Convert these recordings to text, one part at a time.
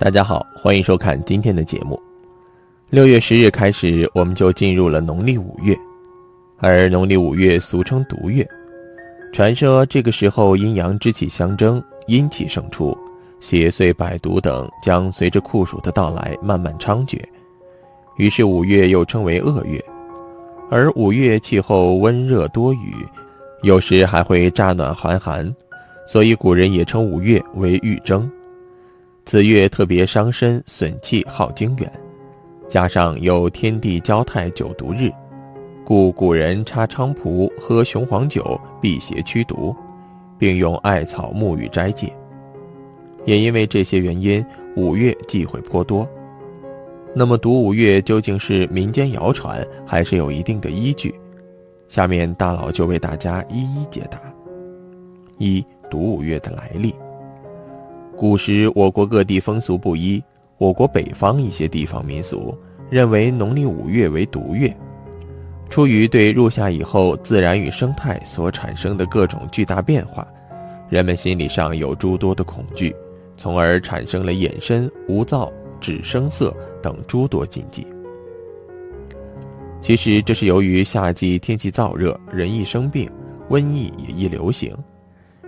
大家好，欢迎收看今天的节目。六月十日开始，我们就进入了农历五月，而农历五月俗称毒月。传说这个时候阴阳之气相争，阴气生出，邪祟百毒等将随着酷暑的到来慢慢猖獗，于是五月又称为恶月。而五月气候温热多雨，有时还会乍暖还寒，所以古人也称五月为玉征。此月特别伤身损气耗精元，加上有天地交泰九毒日，故古人插菖蒲、喝雄黄酒辟邪驱毒，并用艾草沐浴斋戒。也因为这些原因，五月忌讳颇多。那么毒五月究竟是民间谣传，还是有一定的依据？下面大佬就为大家一一解答。一毒五月的来历。古时，我国各地风俗不一。我国北方一些地方民俗认为农历五月为毒月，出于对入夏以后自然与生态所产生的各种巨大变化，人们心理上有诸多的恐惧，从而产生了眼身、无燥、止声色等诸多禁忌。其实，这是由于夏季天气燥热，人易生病，瘟疫也易流行，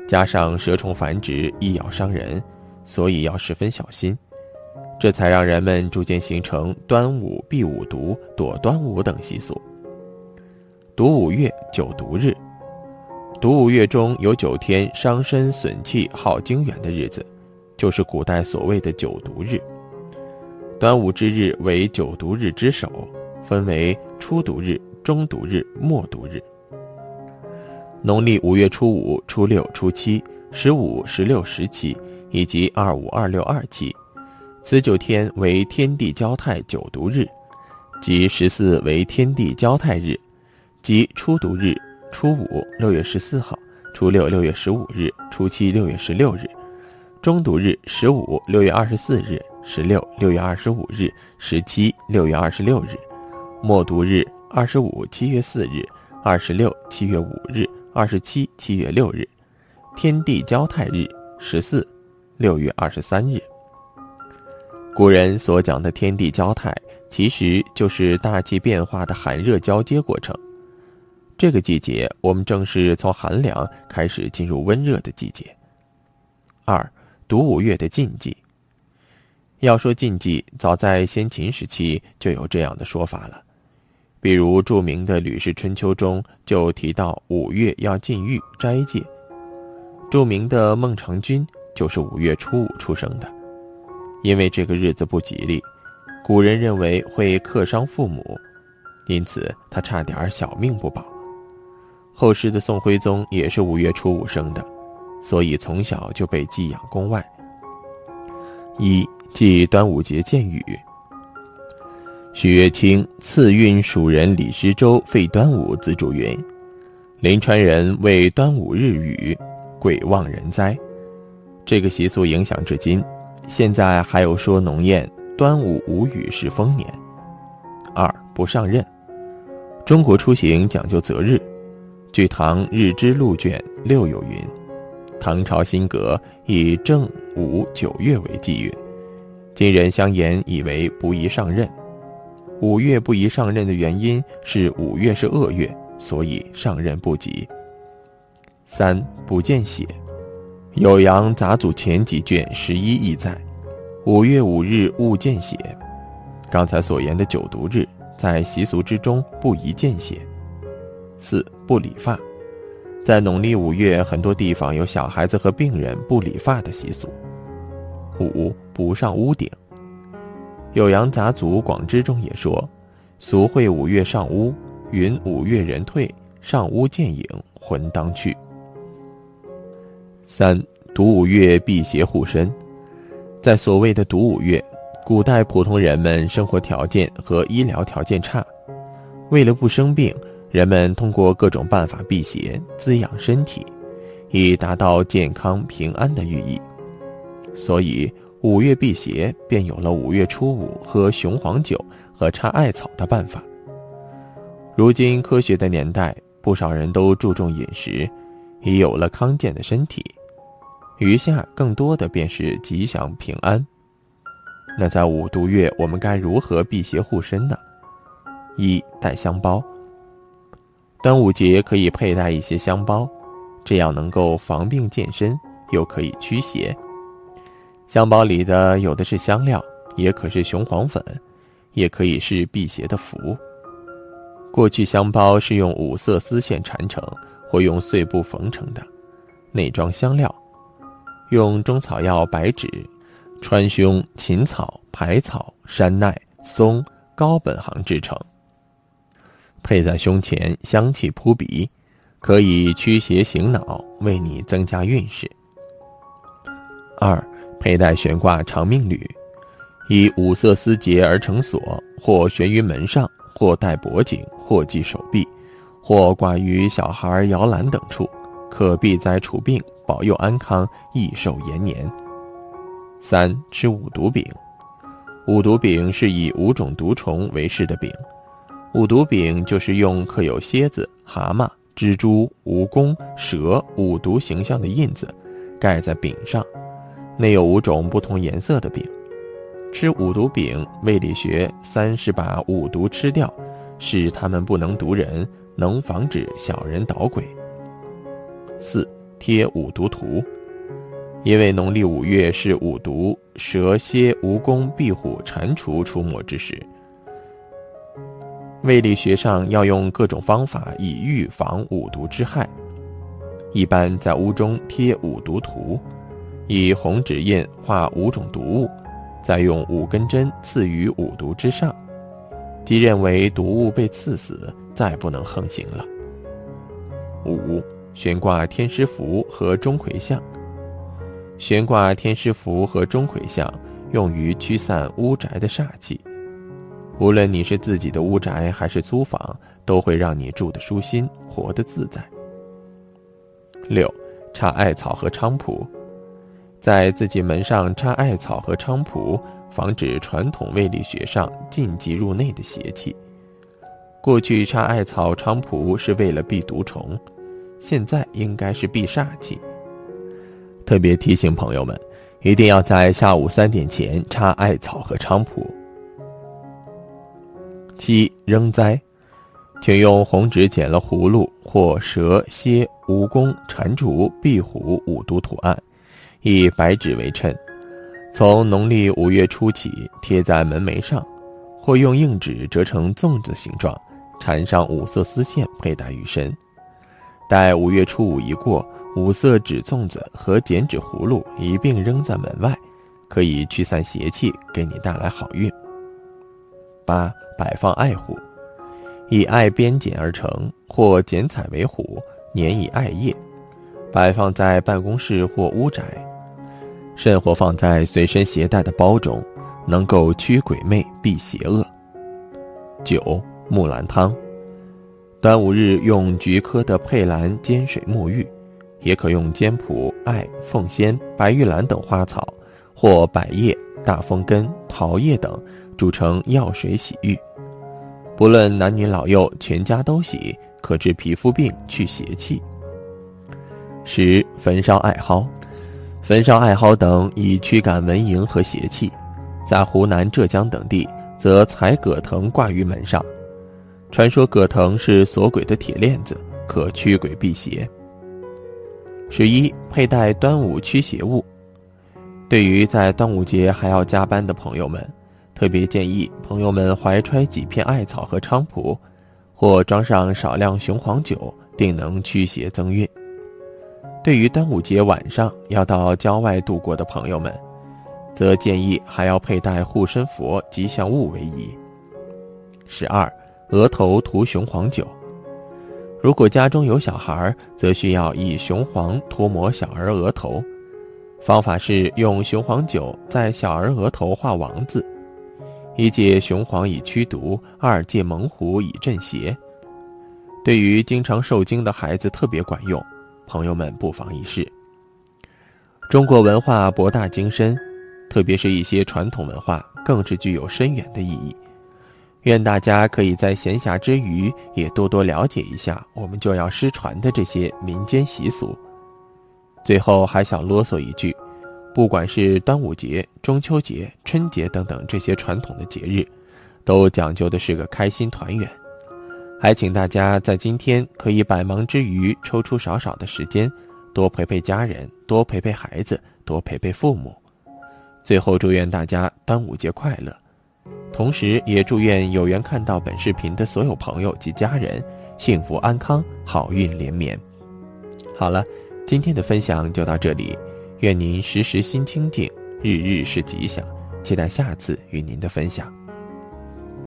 加上蛇虫繁殖，易咬伤人。所以要十分小心，这才让人们逐渐形成端午避五毒、躲端午等习俗。毒五月九毒日，毒五月中有九天伤身损气耗精元的日子，就是古代所谓的九毒日。端午之日为九毒日之首，分为初毒日、中毒日、末毒日。农历五月初五、初六、初七、十五、十六、十七。以及二五二六二七，此九天为天地交泰九毒日，即十四为天地交泰日，即初毒日初五六月十四号，初六六月十五日，初七六月十六日，中毒日十五六月二十四日，十六六月二十五日，十七六月二十六日，末毒日二十五七月四日，二十六七月五日，二十七七月六日，天地交泰日十四。六月二十三日，古人所讲的天地交泰，其实就是大气变化的寒热交接过程。这个季节，我们正是从寒凉开始进入温热的季节。二，读五月的禁忌。要说禁忌，早在先秦时期就有这样的说法了，比如著名的《吕氏春秋》中就提到五月要禁欲斋戒。著名的孟尝君。就是五月初五出生的，因为这个日子不吉利，古人认为会克伤父母，因此他差点小命不保。后世的宋徽宗也是五月初五生的，所以从小就被寄养宫外。一祭端午节见雨：许月清赐运蜀人李师周废端午自主云：临川人为端午日语，鬼望人哉。这个习俗影响至今，现在还有说农谚“端午无雨是丰年”。二不上任，中国出行讲究择日。据《唐日之录》卷六有云：“唐朝新格以正午九月为忌月，今人相言以为不宜上任。五月不宜上任的原因是五月是恶月，所以上任不吉。”三不见血。《酉阳杂俎前几卷十一记载，五月五日勿见血。刚才所言的九毒日，在习俗之中不宜见血。四不理发，在农历五月，很多地方有小孩子和病人不理发的习俗。五不上屋顶，《酉阳杂俎广之》中也说，俗会五月上屋，云五月人退，上屋见影，魂当去。三毒五月辟邪护身，在所谓的毒五月，古代普通人们生活条件和医疗条件差，为了不生病，人们通过各种办法辟邪，滋养身体，以达到健康平安的寓意。所以五月辟邪，便有了五月初五喝雄黄酒和插艾草的办法。如今科学的年代，不少人都注重饮食，已有了康健的身体。余下更多的便是吉祥平安。那在五毒月，我们该如何辟邪护身呢？一带香包。端午节可以佩戴一些香包，这样能够防病健身，又可以驱邪。香包里的有的是香料，也可是雄黄粉，也可以是辟邪的符。过去香包是用五色丝线缠成，或用碎布缝成的，内装香料，用中草药白芷、川芎、芹草、排草、山奈、松、高本行制成。佩在胸前，香气扑鼻，可以驱邪醒脑，为你增加运势。二，佩戴悬挂长命缕，以五色丝结而成锁，或悬于门上，或戴脖颈，或系手臂，或挂于小孩摇篮等处，可避灾除病，保佑安康，益寿延年。三，吃五毒饼，五毒饼是以五种毒虫为饰的饼。五毒饼就是用刻有蝎子、蛤蟆、蜘蛛、蜈蚣、蛇五毒形象的印子，盖在饼上，内有五种不同颜色的饼。吃五毒饼，胃理学三是把五毒吃掉，使他们不能毒人，能防止小人捣鬼。四贴五毒图，因为农历五月是五毒蛇蝎蜈蚣壁虎蟾蜍出没之时。胃理学上要用各种方法以预防五毒之害，一般在屋中贴五毒图，以红纸印画五种毒物，再用五根针刺于五毒之上，即认为毒物被刺死，再不能横行了。五悬挂天师符和钟馗像，悬挂天师符和钟馗像用于驱散屋宅的煞气。无论你是自己的屋宅还是租房，都会让你住得舒心，活得自在。六，插艾草和菖蒲，在自己门上插艾草和菖蒲，防止传统卫理学上禁忌入内的邪气。过去插艾草、菖蒲是为了避毒虫，现在应该是避煞气。特别提醒朋友们，一定要在下午三点前插艾草和菖蒲。七扔灾，请用红纸剪了葫芦或蛇蝎蜈蚣蟾蜍壁虎五毒图案，以白纸为衬，从农历五月初起贴在门楣上，或用硬纸折成粽子形状，缠上五色丝线佩戴于身。待五月初五一过，五色纸粽子和剪纸葫芦一并扔在门外，可以驱散邪气，给你带来好运。八。摆放艾虎，以艾编剪而成，或剪彩为虎，粘以艾叶，摆放在办公室或屋宅，甚或放在随身携带的包中，能够驱鬼魅、避邪恶。九木兰汤，端午日用菊科的佩兰煎水沐浴，也可用坚朴、艾、凤仙、白玉兰等花草，或百叶、大风根、桃叶等，煮成药水洗浴。不论男女老幼，全家都洗，可治皮肤病、去邪气。十焚烧艾蒿，焚烧艾蒿等以驱赶蚊蝇和邪气。在湖南、浙江等地，则采葛藤挂于门上，传说葛藤是锁鬼的铁链子，可驱鬼辟邪。十一佩戴端午驱邪物，对于在端午节还要加班的朋友们。特别建议朋友们怀揣几片艾草和菖蒲，或装上少量雄黄酒，定能驱邪增运。对于端午节晚上要到郊外度过的朋友们，则建议还要佩戴护身符、吉祥物为宜。十二，额头涂雄黄酒。如果家中有小孩，则需要以雄黄涂抹小儿额头。方法是用雄黄酒在小儿额头画王字。一借雄黄以驱毒，二借猛虎以镇邪。对于经常受惊的孩子特别管用，朋友们不妨一试。中国文化博大精深，特别是一些传统文化更是具有深远的意义。愿大家可以在闲暇之余也多多了解一下我们就要失传的这些民间习俗。最后还想啰嗦一句：不管是端午节、中秋节、春节等等这些传统的节日，都讲究的是个开心团圆。还请大家在今天可以百忙之余抽出少少的时间，多陪陪家人，多陪陪孩子，多陪陪父母。最后，祝愿大家端午节快乐，同时也祝愿有缘看到本视频的所有朋友及家人幸福安康，好运连绵。好了，今天的分享就到这里，愿您时时心清静，日日是吉祥。期待下次与您的分享。